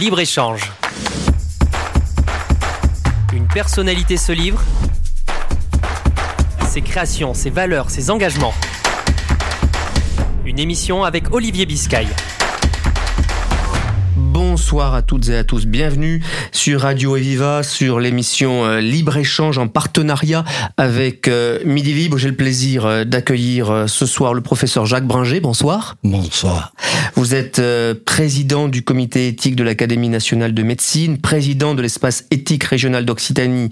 Libre-échange. Une personnalité se livre. Ses créations, ses valeurs, ses engagements. Une émission avec Olivier Biscay. Bonsoir à toutes et à tous. Bienvenue sur Radio Eviva, sur l'émission euh, Libre-Échange en partenariat avec euh, Midi Libre. J'ai le plaisir euh, d'accueillir ce soir le professeur Jacques Bringer. Bonsoir. Bonsoir. Vous êtes président du comité éthique de l'Académie nationale de médecine, président de l'espace éthique régional d'Occitanie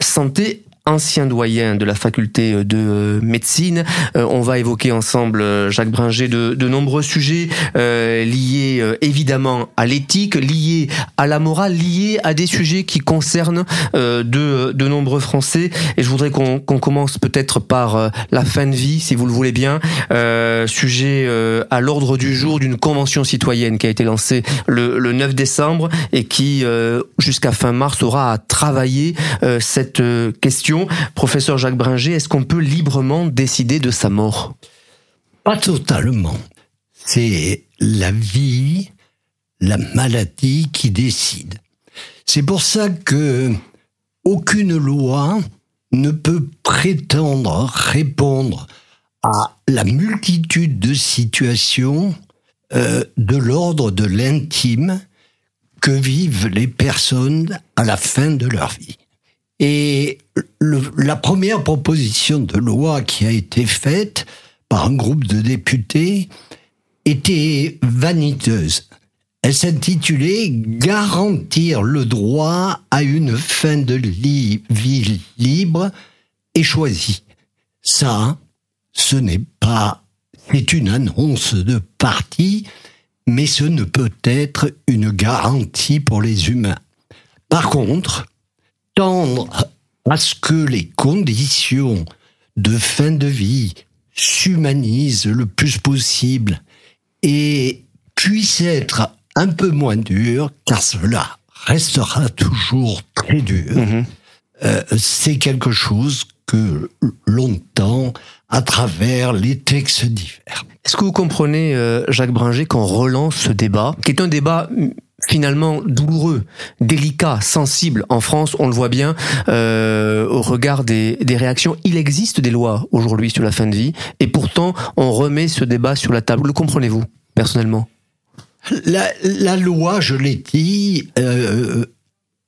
Santé ancien doyen de la faculté de euh, médecine. Euh, on va évoquer ensemble, euh, Jacques Bringer, de, de nombreux sujets liés évidemment à l'éthique, liés à la morale, liés à des sujets qui concernent de, de nombreux Français. Et je voudrais qu'on commence peut-être par la fin de vie, si vous le voulez bien. sujet à l'ordre du jour d'une convention citoyenne qui a été lancée le, le 9 décembre et qui, jusqu'à fin mars, aura à travailler cette question Professeur Jacques Bringer, est-ce qu'on peut librement décider de sa mort? Pas totalement. C'est la vie, la maladie qui décide. C'est pour ça que aucune loi ne peut prétendre répondre à la multitude de situations euh, de l'ordre de l'intime que vivent les personnes à la fin de leur vie. Et la première proposition de loi qui a été faite par un groupe de députés était vaniteuse. Elle s'intitulait Garantir le droit à une fin de vie libre et choisie. Ça, ce n'est pas, c'est une annonce de parti, mais ce ne peut être une garantie pour les humains. Par contre, tendre à ce que les conditions de fin de vie s'humanisent le plus possible et puissent être un peu moins dures, car cela restera toujours très dur, mhm. euh, c'est quelque chose que l'on tend à travers les textes divers. Est-ce que vous comprenez, euh, Jacques Bringer, qu'on relance ce débat, qui est un débat finalement douloureux, délicat, sensible en France, on le voit bien euh, au regard des, réactions. Il existe des lois aujourd'hui sur la fin de vie, et pourtant on remet ce débat sur la table. Le comprenez-vous personnellement? La, loi, je l'ai dit, euh,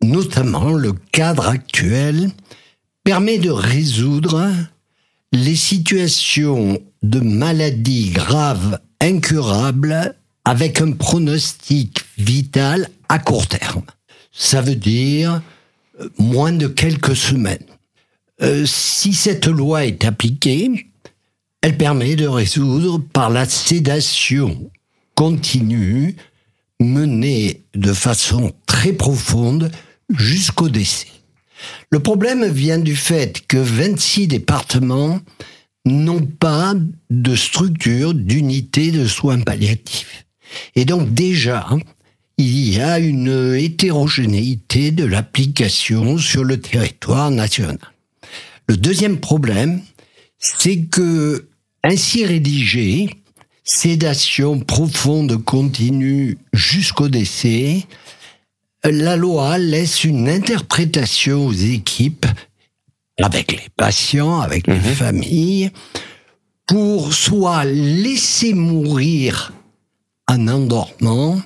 notamment le cadre actuel, permet de résoudre les situations de maladies graves incurables avec un pronostic vital à court terme. Ça veut dire euh, moins de quelques semaines. Euh, si cette loi est appliquée, elle permet de résoudre par la sédation continue menée de façon très profonde jusqu'au décès. Le problème vient du fait que 26 départements n'ont pas de structure d'unité de soins palliatifs. Et donc déjà, il y a une hétérogénéité de l'application sur le territoire national. Le deuxième problème, c'est que ainsi rédigé, sédation profonde continue jusqu'au décès, la loi laisse une interprétation aux équipes, avec les patients, avec les mhm. familles, pour soit laisser mourir en endormant,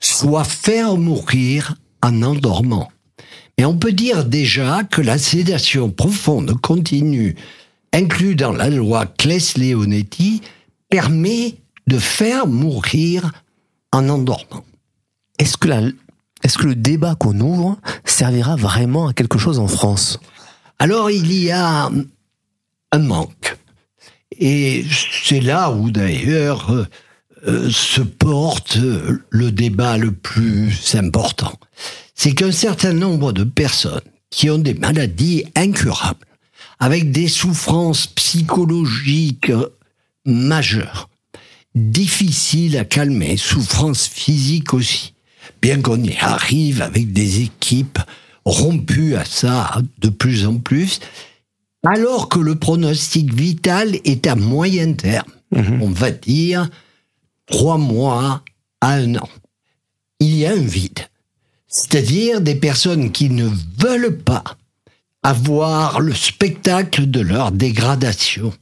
soit faire mourir en endormant. Mais on peut dire déjà que la sédation profonde continue, inclue dans la loi Claes-Leonetti, permet de faire mourir en endormant. Est-ce que, est-ce que le débat qu'on ouvre servira vraiment à quelque chose en France? Alors il y a un manque. Et c'est là où d'ailleurs euh, se porte le débat le plus important. C'est qu'un certain nombre de personnes qui ont des maladies incurables, avec des souffrances psychologiques majeures, difficiles à calmer, souffrances physiques aussi, bien qu'on y arrive avec des équipes rompues à ça de plus en plus, alors que le pronostic vital est à moyen terme. Mhm. On va dire trois mois à un an. il y a un vide. C'est-à-dire des personnes qui ne veulent pas avoir le spectacle de leur dégradation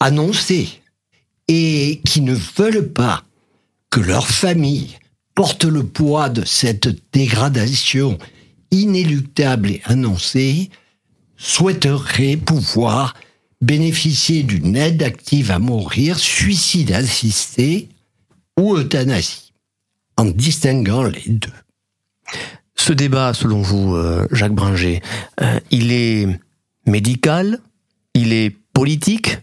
annoncé et qui ne veulent pas que leur famille porte le poids de cette dégradation inéluctable et annoncée, souhaiteraient pouvoir bénéficier d'une aide active à mourir, suicide assisté ou euthanasie, en distinguant les deux. Ce débat, selon vous, euh, Jacques Bringer, euh, il est médical, il est politique,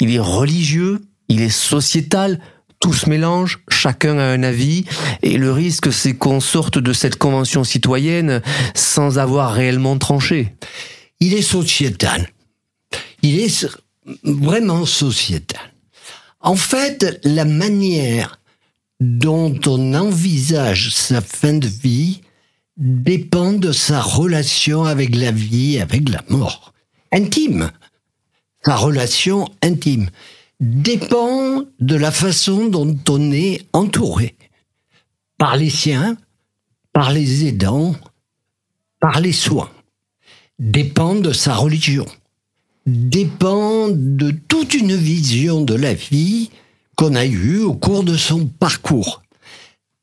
il est religieux, il est sociétal, tout se mélange, chacun a un avis, et le risque c'est qu'on sorte de cette convention citoyenne sans avoir réellement tranché. Il est sociétal. Il est vraiment sociétal. En fait, la manière dont on envisage sa fin de vie dépend de sa relation avec la vie, avec la mort. Intime. Sa relation intime dépend de la façon dont on est entouré. Par les siens, par les aidants, par les soins. Dépend de sa religion. Dépend de toute une vision de la vie qu'on a eue au cours de son parcours.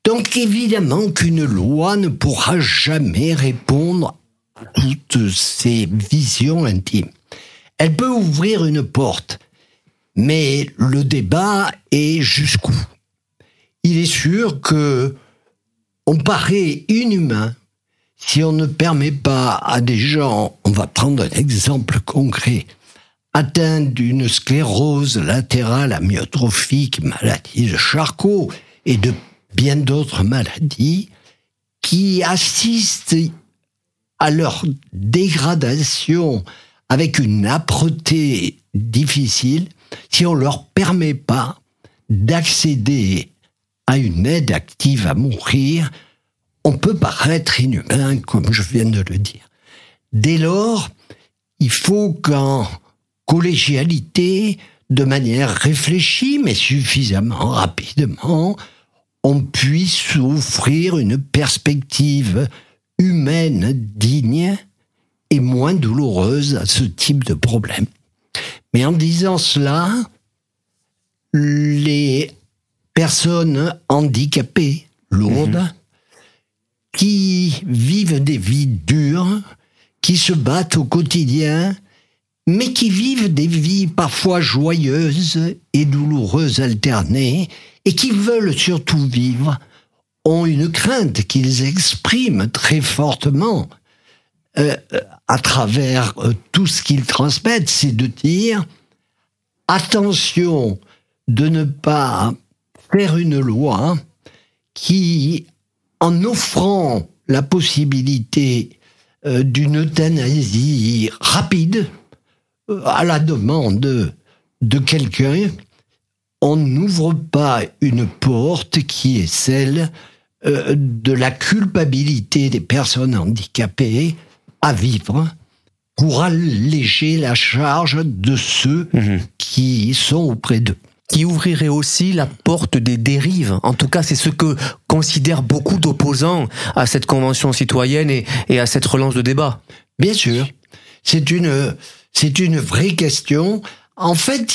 Donc évidemment qu'une loi ne pourra jamais répondre à toutes ces visions intimes. Elle peut ouvrir une porte, mais le débat est jusqu'où? Il est sûr que on paraît inhumain si on ne permet pas à des gens, on va prendre un exemple concret, atteints d'une sclérose latérale amyotrophique, maladie de Charcot et de bien d'autres maladies, qui assistent à leur dégradation avec une âpreté difficile, si on leur permet pas d'accéder à une aide active à mourir, on peut paraître inhumain, comme je viens de le dire. Dès lors, il faut qu'en collégialité, de manière réfléchie, mais suffisamment rapidement, on puisse offrir une perspective humaine digne et moins douloureuse à ce type de problème. Mais en disant cela, les personnes handicapées, lourdes, mhm. qui vivent des vies dures, qui se battent au quotidien, mais qui vivent des vies parfois joyeuses et douloureuses alternées, et qui veulent surtout vivre, ont une crainte qu'ils expriment très fortement euh, à travers euh, tout ce qu'ils transmettent, c'est de dire attention de ne pas faire une loi qui, en offrant la possibilité euh, d'une euthanasie rapide à la demande de quelqu'un, on n'ouvre pas une porte qui est celle de la culpabilité des personnes handicapées à vivre pour alléger la charge de ceux mhm. qui sont auprès d'eux qui ouvrirait aussi la porte des dérives. En tout cas, c'est ce que considèrent beaucoup d'opposants à cette convention citoyenne et, et, à cette relance de débat. Bien sûr, c'est une c'est une vraie question. En fait,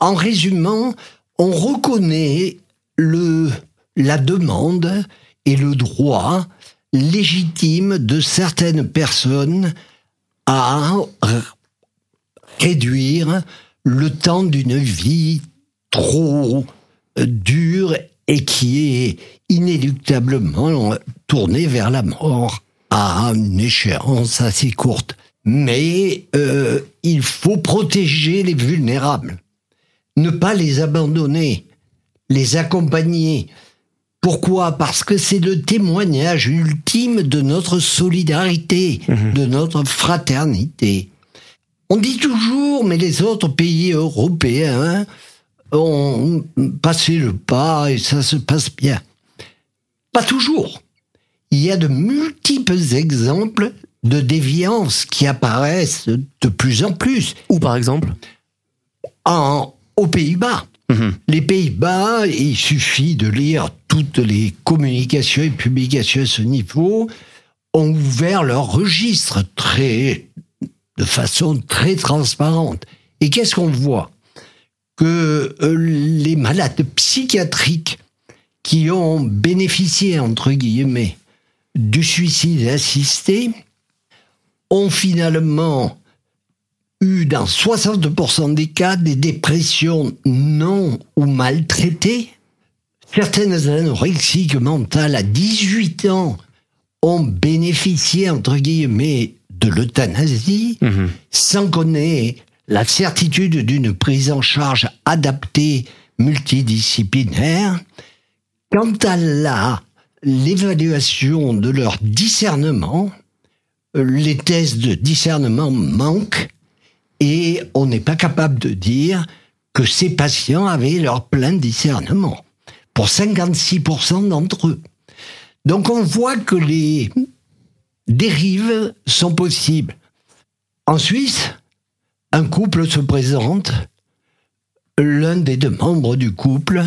en résumant, on reconnaît la demande et le droit légitime de certaines personnes à réduire le temps d'une vie trop dure et qui est inéluctablement tournée vers la mort à une échéance assez courte. Mais euh, il faut protéger les vulnérables, ne pas les abandonner, les accompagner, pourquoi? Parce que c'est le témoignage ultime de notre solidarité, mhm. de notre fraternité. On dit toujours, mais les autres pays européens ont passé le pas et ça se passe bien. Pas toujours. Il y a de multiples exemples de déviance qui apparaissent de plus en plus. Ou par exemple en, Aux Pays-Bas. Mhm. Les Pays-Bas, il suffit de lire toutes les communications et publications à ce niveau, ont ouvert leur registre très, de façon très transparente. Et qu'est-ce qu'on voit? Que euh, les malades psychiatriques qui ont bénéficié, entre guillemets, du suicide assisté, ont finalement eu dans 60% des cas des dépressions non ou maltraitées. Certaines anorexiques mentales à 18 ans ont bénéficié, entre guillemets, de l'euthanasie, mhm. sans qu'on ait la certitude d'une prise en charge adaptée multidisciplinaire. Quant à la, l'évaluation de leur discernement, les tests de discernement manquent et on n'est pas capable de dire que ces patients avaient leur plein discernement pour 56% d'entre eux. Donc on voit que les dérives sont possibles. En Suisse, un couple se présente, l'un des deux membres du couple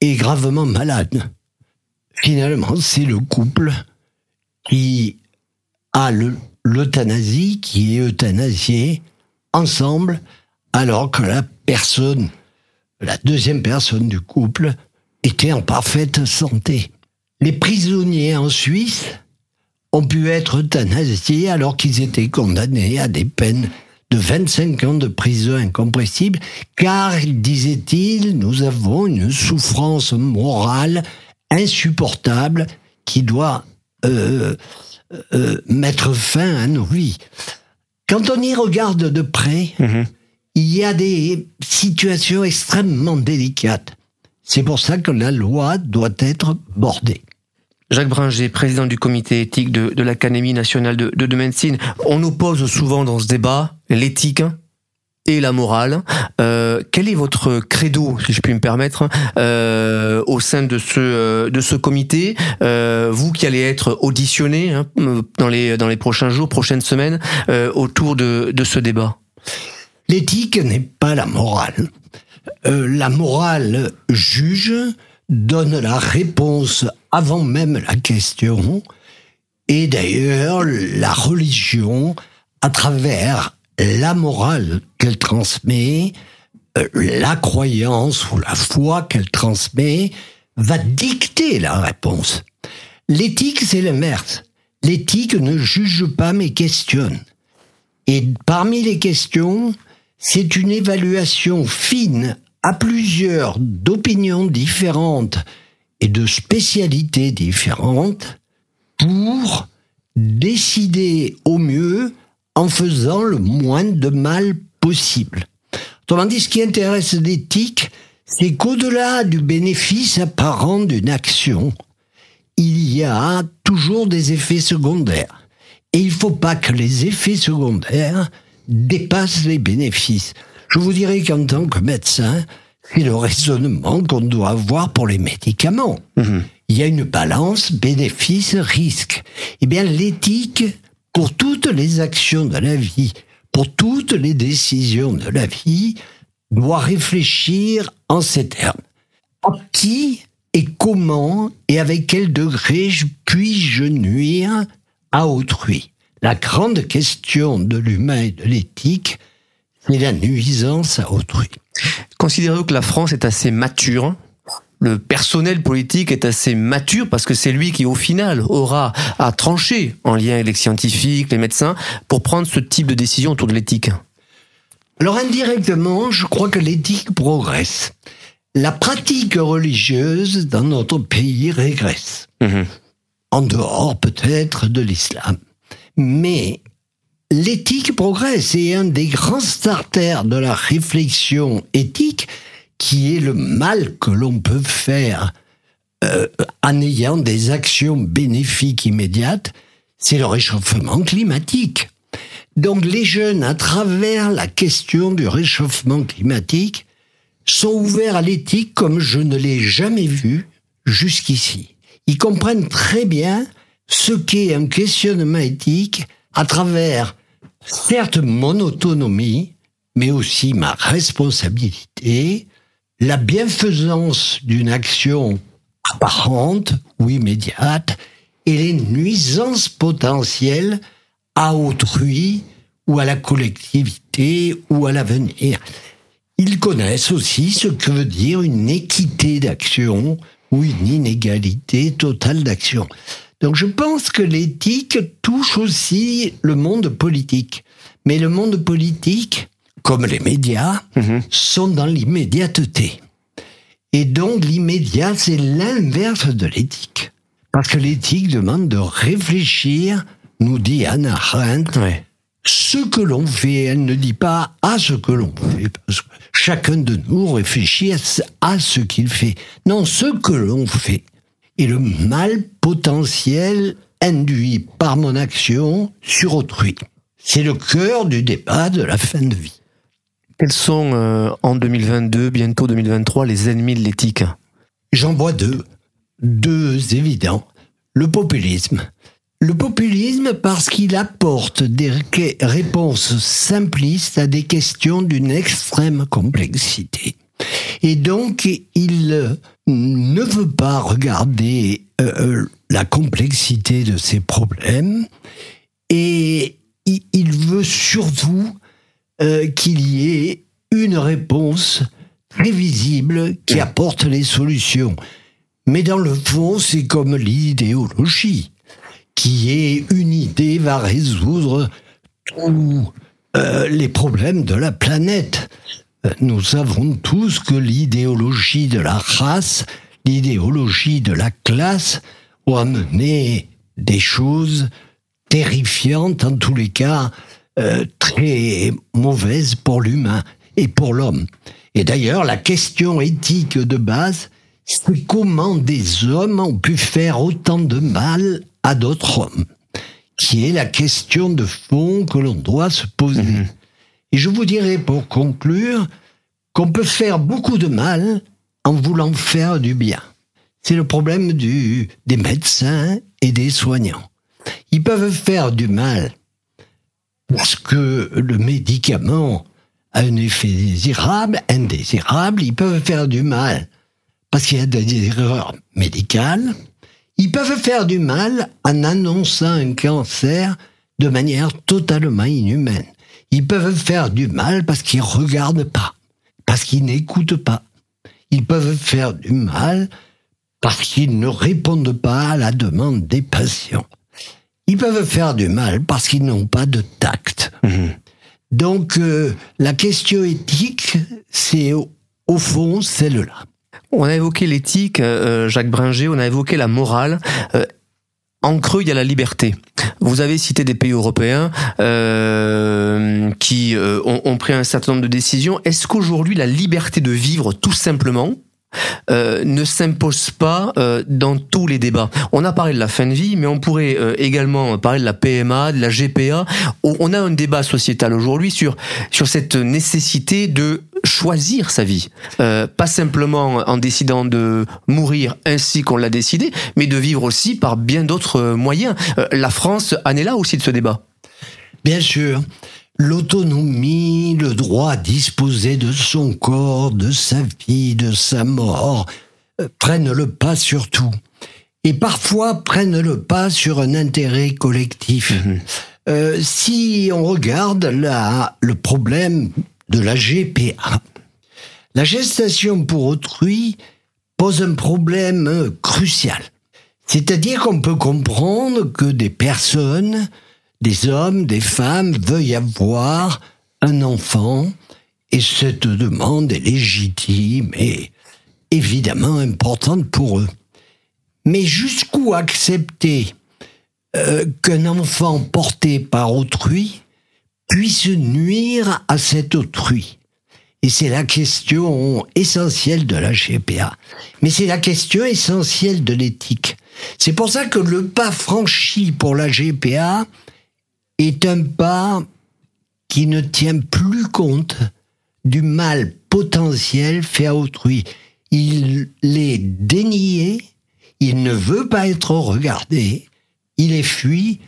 est gravement malade. Finalement, c'est le couple qui a l'euthanasie, qui est euthanasié, ensemble, alors que la personne, la deuxième personne du couple, était en parfaite santé. Les prisonniers en Suisse ont pu être euthanasiés alors qu'ils étaient condamnés à des peines de 25 ans de prison incompressible, car, disait-il, nous avons une souffrance morale insupportable qui doit euh, euh, mettre fin à nos vies. Quand on y regarde de près, mhm. il y a des situations extrêmement délicates. C'est pour ça que la loi doit être bordée. Jacques Bringer, président du comité éthique de, l'Académie nationale de, de, médecine. On oppose souvent dans ce débat l'éthique et la morale. Euh, quel est votre credo, si je puis me permettre, euh, au sein de ce euh, de ce comité Vous qui allez être auditionné hein, dans les dans les prochains jours, prochaines semaines, autour de de ce débat? L'éthique n'est pas la morale. La morale juge, donne la réponse avant même la question, et d'ailleurs la religion, à travers la morale qu'elle transmet, euh, la croyance ou la foi qu'elle transmet, va dicter la réponse. L'éthique, c'est l'inverse. L'éthique ne juge pas mais questionne. Et parmi les questions, c'est une évaluation fine à plusieurs d'opinions différentes et de spécialités différentes pour décider au mieux en faisant le moins de mal possible. Autrement dit, ce qui intéresse l'éthique, c'est qu'au-delà du bénéfice apparent d'une action, il y a toujours des effets secondaires. Et il ne faut pas que les effets secondaires dépassent les bénéfices. Je vous dirais qu'en tant que médecin, c'est le raisonnement qu'on doit avoir pour les médicaments. Mhm. Il y a une balance bénéfice-risque. Eh bien, l'éthique pour toutes les actions de la vie, pour toutes les décisions de la vie, doit réfléchir en ces termes. À qui et comment et avec quel degré puis-je nuire à autrui? La grande question de l'humain et de l'éthique, c'est la nuisance à autrui. Considérez-vous que la France est assez mature? Le personnel politique est assez mature parce que c'est lui qui, au final, aura à trancher en lien avec les scientifiques, les médecins, pour prendre ce type de décision autour de l'éthique. Alors indirectement, je crois que l'éthique progresse. La pratique religieuse dans notre pays régresse. Mhm. En dehors peut-être de l'islam. Mais l'éthique progresse et un des grands starters de la réflexion éthique, qui est le mal que l'on peut faire euh, en ayant des actions bénéfiques immédiates, c'est le réchauffement climatique. Donc les jeunes, à travers la question du réchauffement climatique, sont ouverts à l'éthique comme je ne l'ai jamais vu jusqu'ici. Ils comprennent très bien ce qu'est un questionnement éthique à travers, certes, mon autonomie, mais aussi ma responsabilité, la bienfaisance d'une action apparente ou immédiate et les nuisances potentielles à autrui ou à la collectivité ou à l'avenir. Ils connaissent aussi ce que veut dire une équité d'action ou une inégalité totale d'action. Donc je pense que l'éthique touche aussi le monde politique. Mais le monde politique, comme les médias, Mhm. sont dans l'immédiateté. Et donc l'immédiat, c'est l'inverse de l'éthique. Parce que l'éthique demande de réfléchir, nous dit Anna Arendt, ce que l'on fait. Elle ne dit pas à ce que l'on fait. Parce que chacun de nous réfléchit à ce- à ce qu'il fait. Non, ce que l'on fait. Et le mal potentiel induit par mon action sur autrui. C'est le cœur du débat de la fin de vie. Quels sont euh, en 2022, bientôt 2023, les ennemis de l'éthique? J'en vois deux. Deux évidents. Le populisme. Le populisme parce qu'il apporte des ré- réponses simplistes à des questions d'une extrême complexité. Et donc, il euh, ne veut pas regarder euh, la complexité de ces problèmes et il veut surtout euh, qu'il y ait une réponse très visible qui apporte les solutions. Mais dans le fond, c'est comme l'idéologie, qui est une idée va résoudre tous euh, les problèmes de la planète. Nous savons tous que l'idéologie de la race, l'idéologie de la classe ont amené des choses terrifiantes, en tous les cas, euh, très mauvaises pour l'humain et pour l'homme. Et d'ailleurs, la question éthique de base, c'est comment des hommes ont pu faire autant de mal à d'autres hommes, qui est la question de fond que l'on doit se poser. Et je vous dirais pour conclure qu'on peut faire beaucoup de mal en voulant faire du bien. C'est le problème du, des médecins et des soignants. Ils peuvent faire du mal parce que le médicament a un effet désirable, indésirable. Ils peuvent faire du mal parce qu'il y a des erreurs médicales. Ils peuvent faire du mal en annonçant un cancer de manière totalement inhumaine. Ils peuvent faire du mal parce qu'ils regardent pas, parce qu'ils n'écoutent pas. Ils peuvent faire du mal parce qu'ils ne répondent pas à la demande des patients. Ils peuvent faire du mal parce qu'ils n'ont pas de tact. Donc euh, la question éthique, c'est au, au fond celle-là. On a évoqué l'éthique, euh, Jacques Bringer, on a évoqué la morale. Euh, en creux, il y a la liberté. Vous avez cité des pays européens euh, qui euh, ont, ont pris un certain nombre de décisions. Est-ce qu'aujourd'hui, la liberté de vivre, tout simplement, euh, ne s'impose pas euh, dans tous les débats. On a parlé de la fin de vie, mais on pourrait euh, également parler de la PMA, de la GPA. On a un débat sociétal aujourd'hui sur sur cette nécessité de choisir sa vie, pas simplement en décidant de mourir ainsi qu'on l'a décidé, mais de vivre aussi par bien d'autres moyens. La France en est là aussi de ce débat. Bien sûr, l'autonomie, le droit à disposer de son corps, de sa vie, de sa mort, euh, prennent le pas sur tout. Et parfois prennent le pas sur un intérêt collectif. Euh, si on regarde la, le problème de la GPA, la gestation pour autrui pose un problème euh, crucial. C'est-à-dire qu'on peut comprendre que des personnes, des hommes, des femmes veuillent avoir un enfant et cette demande est légitime et évidemment importante pour eux. Mais jusqu'où accepter euh, qu'un enfant porté par autrui puisse nuire à cet autrui? Et c'est la question essentielle de la GPA. Mais c'est la question essentielle de l'éthique. C'est pour ça que le pas franchi pour la GPA est un pas qui ne tient plus compte du mal potentiel fait à autrui. Il l'est dénié, il ne veut pas être regardé, il est fui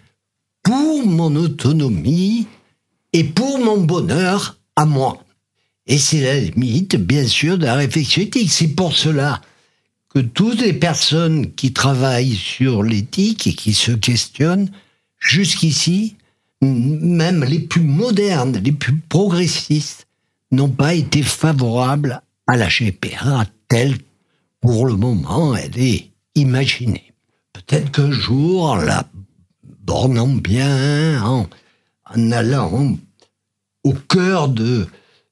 pour mon autonomie et pour mon bonheur à moi. Et c'est la limite, bien sûr, de la réflexion éthique. C'est pour cela que toutes les personnes qui travaillent sur l'éthique et qui se questionnent, jusqu'ici, même les plus modernes, les plus progressistes, n'ont pas été favorables à la GPA telle, pour le moment, elle est imaginée. Peut-être qu'un jour, en la bornant bien, en, en allant au cœur de,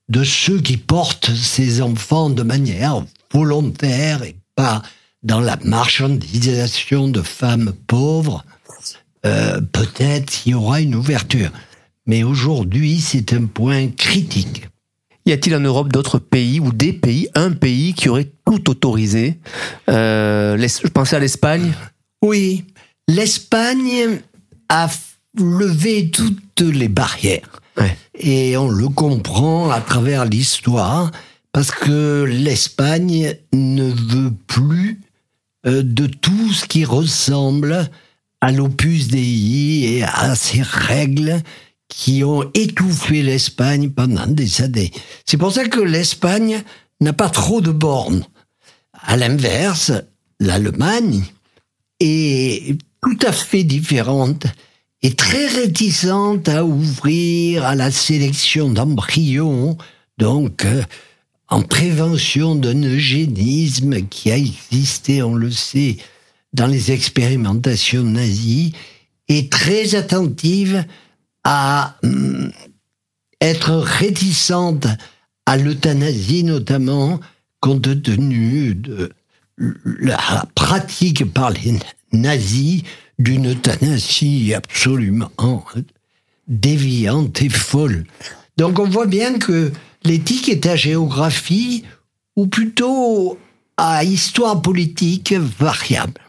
de ceux qui portent ces enfants de manière volontaire et pas dans la marchandisation de femmes pauvres, euh, peut-être il y aura une ouverture. Mais aujourd'hui, c'est un point critique. Y a-t-il en Europe d'autres pays ou des pays, un pays qui aurait tout autorisé euh, Je pensais à l'Espagne. Oui, l'Espagne a levé toutes les barrières. Et on le comprend à travers l'histoire, parce que l'Espagne ne veut plus euh, de tout ce qui ressemble à l'opus Dei et à ces règles qui ont étouffé l'Espagne pendant des années. C'est pour ça que l'Espagne n'a pas trop de bornes. À l'inverse, l'Allemagne est tout à fait différente est très réticente à ouvrir à la sélection d'embryons, donc euh, en prévention d'un eugénisme qui a existé, on le sait, dans les expérimentations nazies, est très attentive à hum, être réticente à l'euthanasie notamment, compte tenu de la pratique par les nazis d'une euthanasie absolument déviante et folle. Donc on voit bien que l'éthique est à géographie ou plutôt à histoire politique variable.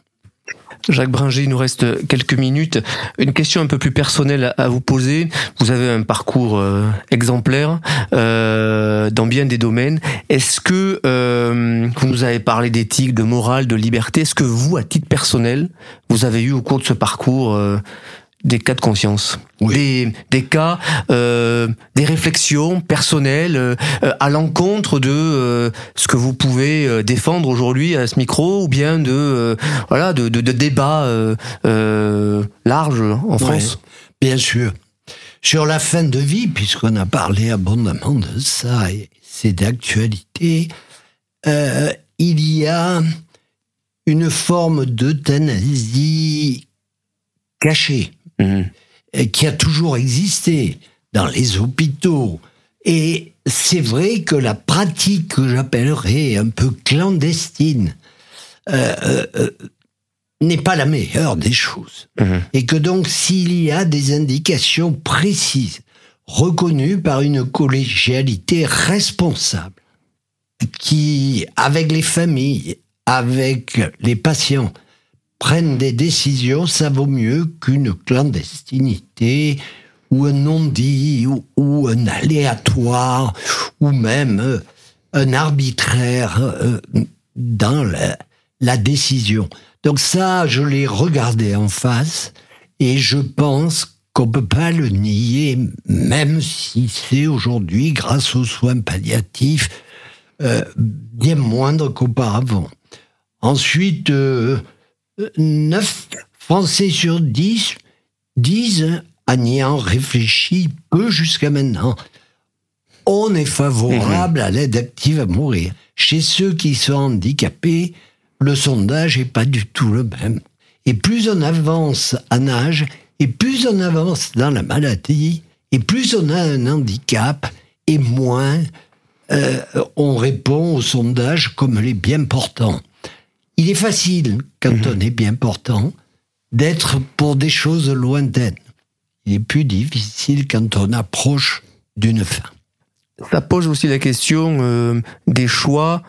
Jacques Bringer, il nous reste quelques minutes. Une question un peu plus personnelle à vous poser. Vous avez un parcours euh, exemplaire euh, dans bien des domaines. Est-ce que euh, vous nous avez parlé d'éthique, de morale, de liberté? Est-ce que vous, à titre personnel, vous avez eu au cours de ce parcours des cas de conscience, des, des cas, euh, des réflexions personnelles euh, à l'encontre de euh, ce que vous pouvez défendre aujourd'hui à ce micro, ou bien de voilà de, de, de débats larges en France. bien sûr. Sur la fin de vie, puisqu'on a parlé abondamment de ça et c'est d'actualité, il y a une forme d'euthanasie cachée Mhm. qui a toujours existé dans les hôpitaux. Et c'est vrai que la pratique que j'appellerais un peu clandestine euh, euh, euh, n'est pas la meilleure des choses. Mhm. Et que donc s'il y a des indications précises, reconnues par une collégialité responsable, qui, avec les familles, avec les patients, prennent des décisions, ça vaut mieux qu'une clandestinité ou un non-dit ou, un aléatoire ou même euh, un arbitraire euh, dans la, décision. Donc ça, je l'ai regardé en face et je pense qu'on peut pas le nier, même si c'est aujourd'hui, grâce aux soins palliatifs, euh, bien moindre qu'auparavant. Ensuite, 9 Français sur 10 disent, en réfléchi peu jusqu'à maintenant, on est favorable à l'aide active à mourir. Chez ceux qui sont handicapés, le sondage n'est pas du tout le même. Et plus on avance en âge, et plus on avance dans la maladie, et plus on a un handicap, et moins euh, on répond au sondage comme les bien portants. Il est facile, quand mhm. on est bien portant, d'être pour des choses lointaines. Il est plus difficile quand on approche d'une fin. Ça pose aussi la question euh, des choix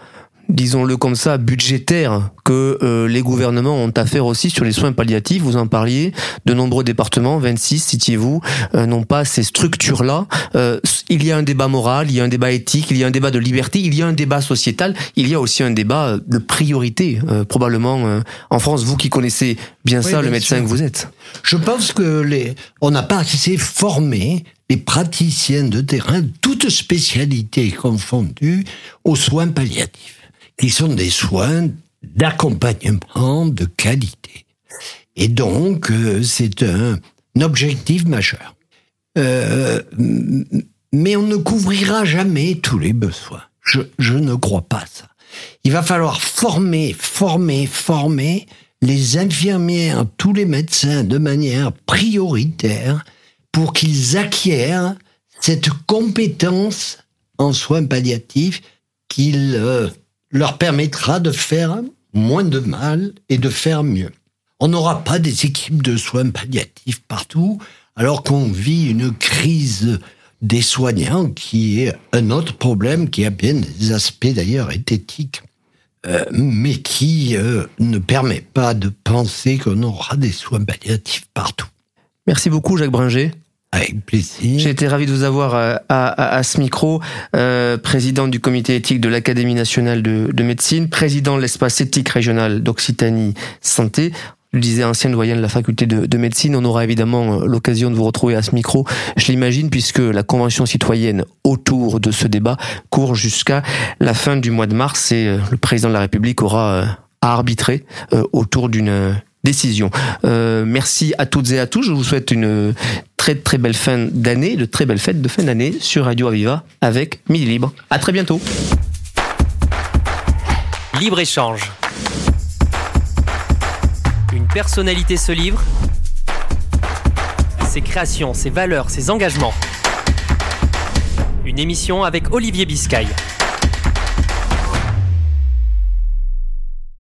disons-le comme ça, budgétaire que euh, les gouvernements ont à faire aussi sur les soins palliatifs. Vous en parliez, de nombreux départements, 26, citiez-vous, euh, n'ont pas ces structures-là. Euh, il y a un débat moral, il y a un débat éthique, il y a un débat de liberté, il y a un débat sociétal, il y a aussi un débat de priorité, probablement en France. Vous qui connaissez bien ça, le médecin que vous êtes. Je pense que les, on n'a pas assez formé les praticiens de terrain, toutes spécialités confondues, aux soins palliatifs, qui sont des soins d'accompagnement de qualité. Et donc, euh, c'est un objectif majeur. Euh, mais on ne couvrira jamais tous les besoins. Je, je ne crois pas ça. Il va falloir former, former, former les infirmières, tous les médecins de manière prioritaire pour qu'ils acquièrent cette compétence en soins palliatifs qui euh, leur permettra de faire moins de mal et de faire mieux. On n'aura pas des équipes de soins palliatifs partout, alors qu'on vit une crise des soignants qui est un autre problème qui a bien des aspects d'ailleurs éthiques. Euh, mais qui euh, ne permet pas de penser qu'on aura des soins palliatifs partout. Merci beaucoup Jacques Bringer. Avec plaisir. J'ai été ravi de vous avoir euh, à, à, ce micro, président du comité éthique de l'Académie nationale de, de, médecine, président de l'espace éthique régional d'Occitanie Santé je disais ancien doyen de la faculté de, médecine. On aura évidemment euh, l'occasion de vous retrouver à ce micro, je l'imagine, puisque la convention citoyenne autour de ce débat court jusqu'à la fin du mois de mars et euh, le président de la République aura euh, à arbitrer autour d'une décision. merci à toutes et à tous. Je vous souhaite une très très belle fin d'année, de très belles fêtes de fin d'année sur Radio Aviva avec Midi Libre. À très bientôt. Libre échange personnalité se livre, ses créations, ses valeurs, ses engagements. Une émission avec Olivier Biscay.